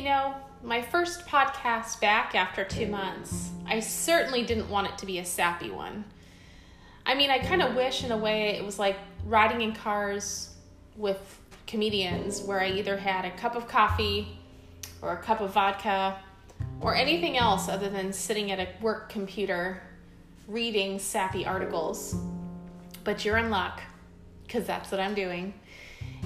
you know, my first podcast back after two months, I certainly didn't want it to be a sappy one. I mean, I kind of wish in a way it was like riding in cars with comedians where I either had a cup of coffee or a cup of vodka or anything else other than sitting at a work computer reading sappy articles. But you're in luck because that's what I'm doing.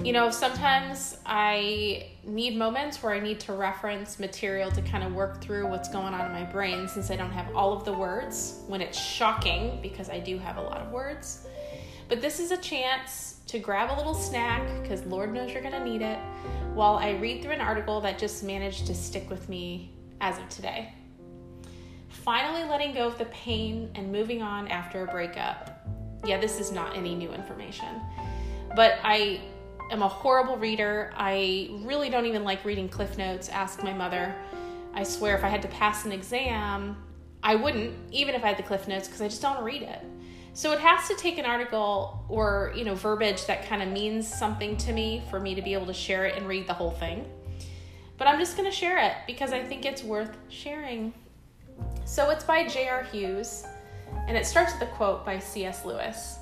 You know, sometimes I need moments where I need to reference material to kind of work through what's going on in my brain since I don't have all of the words when it's shocking because I do have a lot of words. But this is a chance to grab a little snack because Lord knows you're going to need it while I read through an article that just managed to stick with me as of today. Finally, letting go of the pain and moving on after a breakup. Yeah, this is not any new information. But I am a horrible reader. I really don't even like reading Cliff Notes. Ask my mother. I swear, if I had to pass an exam, I wouldn't, even if I had the Cliff Notes, because I just don't read it. So it has to take an article or, you know, verbiage that kind of means something to me for me to be able to share it and read the whole thing. But I'm just going to share it because I think it's worth sharing. So it's by J.R. Hughes, and it starts with a quote by C.S. Lewis.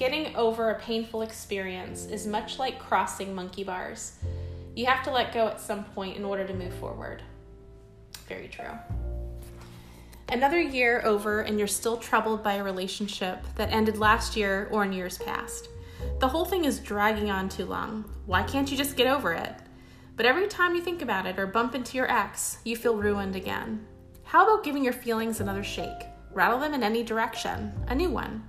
Getting over a painful experience is much like crossing monkey bars. You have to let go at some point in order to move forward. Very true. Another year over, and you're still troubled by a relationship that ended last year or in years past. The whole thing is dragging on too long. Why can't you just get over it? But every time you think about it or bump into your ex, you feel ruined again. How about giving your feelings another shake? Rattle them in any direction, a new one.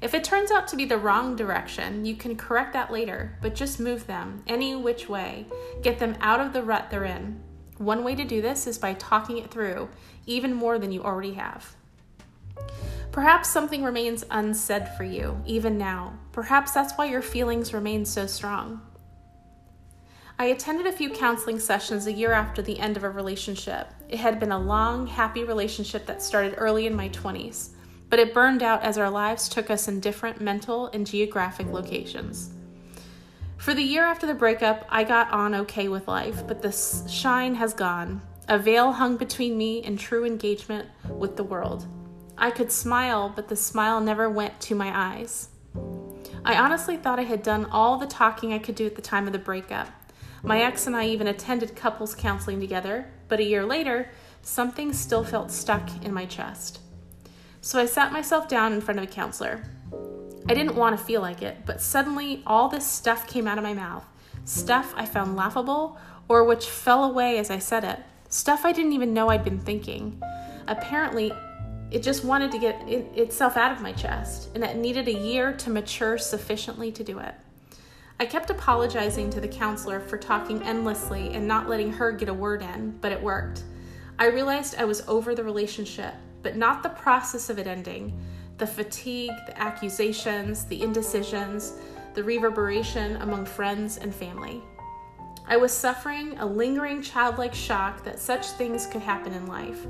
If it turns out to be the wrong direction, you can correct that later, but just move them any which way. Get them out of the rut they're in. One way to do this is by talking it through, even more than you already have. Perhaps something remains unsaid for you, even now. Perhaps that's why your feelings remain so strong. I attended a few counseling sessions a year after the end of a relationship. It had been a long, happy relationship that started early in my 20s but it burned out as our lives took us in different mental and geographic locations. For the year after the breakup, I got on okay with life, but the shine has gone. A veil hung between me and true engagement with the world. I could smile, but the smile never went to my eyes. I honestly thought I had done all the talking I could do at the time of the breakup. My ex and I even attended couples counseling together, but a year later, something still felt stuck in my chest. So I sat myself down in front of a counselor. I didn't want to feel like it, but suddenly all this stuff came out of my mouth. Stuff I found laughable or which fell away as I said it. Stuff I didn't even know I'd been thinking. Apparently, it just wanted to get it, itself out of my chest, and it needed a year to mature sufficiently to do it. I kept apologizing to the counselor for talking endlessly and not letting her get a word in, but it worked. I realized I was over the relationship but not the process of it ending. The fatigue, the accusations, the indecisions, the reverberation among friends and family. I was suffering a lingering childlike shock that such things could happen in life.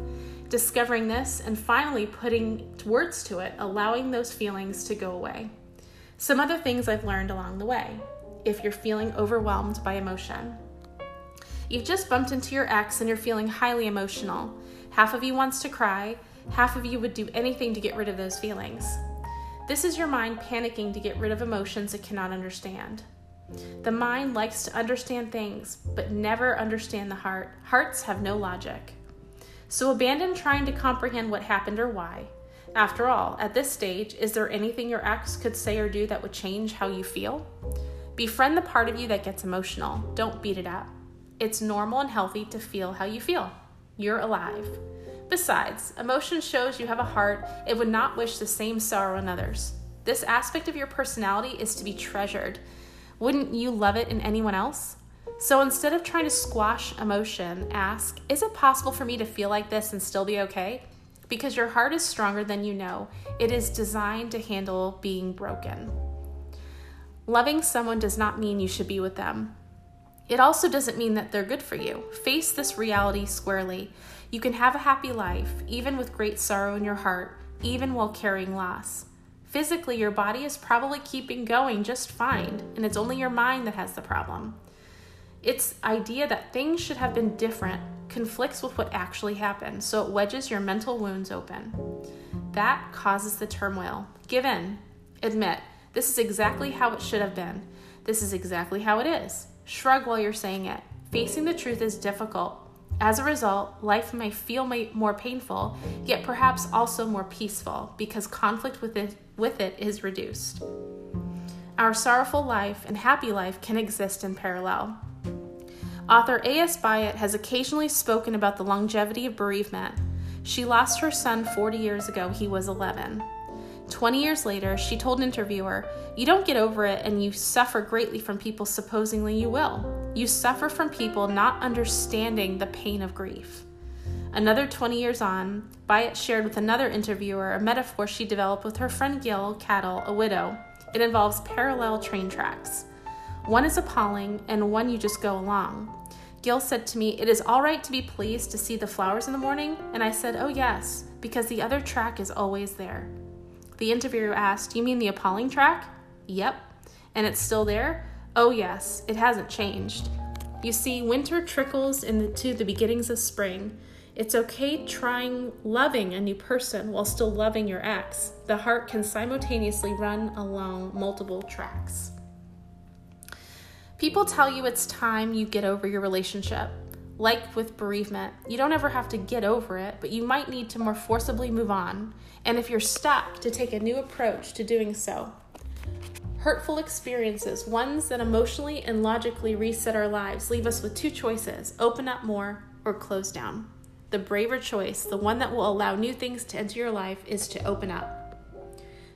Discovering this and finally putting words to it, allowing those feelings to go away. Some other things I've learned along the way. If you're feeling overwhelmed by emotion, you've just bumped into your ex and you're feeling highly emotional. Half of you wants to cry, half of you would do anything to get rid of those feelings. This is your mind panicking to get rid of emotions it cannot understand. The mind likes to understand things, but never understand the heart. Hearts have no logic. So abandon trying to comprehend what happened or why. After all, at this stage, is there anything your ex could say or do that would change how you feel? Befriend the part of you that gets emotional. Don't beat it up. It's normal and healthy to feel how you feel. You're alive. Besides, emotion shows you have a heart it would not wish the same sorrow in others. This aspect of your personality is to be treasured. Wouldn't you love it in anyone else? So instead of trying to squash emotion, ask, Is it possible for me to feel like this and still be okay? Because your heart is stronger than you know. It is designed to handle being broken. Loving someone does not mean you should be with them. It also doesn't mean that they're good for you. Face this reality squarely. You can have a happy life, even with great sorrow in your heart, even while carrying loss. Physically, your body is probably keeping going just fine, and it's only your mind that has the problem. Its idea that things should have been different conflicts with what actually happened, so it wedges your mental wounds open. That causes the turmoil. Give in. Admit, this is exactly how it should have been. This is exactly how it is. Shrug while you're saying it. Facing the truth is difficult. As a result, life may feel more painful, yet perhaps also more peaceful because conflict with it, with it is reduced. Our sorrowful life and happy life can exist in parallel. Author A.S. Byatt has occasionally spoken about the longevity of bereavement. She lost her son 40 years ago, he was 11. 20 years later, she told an interviewer, You don't get over it and you suffer greatly from people supposingly you will. You suffer from people not understanding the pain of grief. Another 20 years on, Byatt shared with another interviewer a metaphor she developed with her friend Gil Cattle, a widow. It involves parallel train tracks. One is appalling, and one you just go along. Gil said to me, It is all right to be pleased to see the flowers in the morning. And I said, Oh, yes, because the other track is always there. The interviewer asked, You mean the appalling track? Yep. And it's still there? Oh, yes, it hasn't changed. You see, winter trickles into the beginnings of spring. It's okay trying loving a new person while still loving your ex. The heart can simultaneously run along multiple tracks. People tell you it's time you get over your relationship. Like with bereavement, you don't ever have to get over it, but you might need to more forcibly move on. And if you're stuck, to take a new approach to doing so. Hurtful experiences, ones that emotionally and logically reset our lives, leave us with two choices open up more or close down. The braver choice, the one that will allow new things to enter your life, is to open up.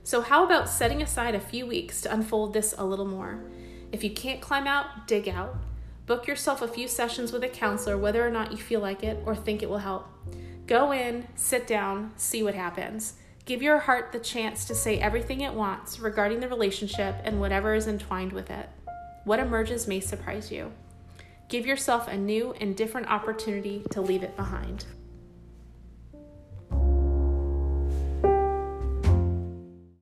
So, how about setting aside a few weeks to unfold this a little more? If you can't climb out, dig out. Book yourself a few sessions with a counselor, whether or not you feel like it or think it will help. Go in, sit down, see what happens. Give your heart the chance to say everything it wants regarding the relationship and whatever is entwined with it. What emerges may surprise you. Give yourself a new and different opportunity to leave it behind.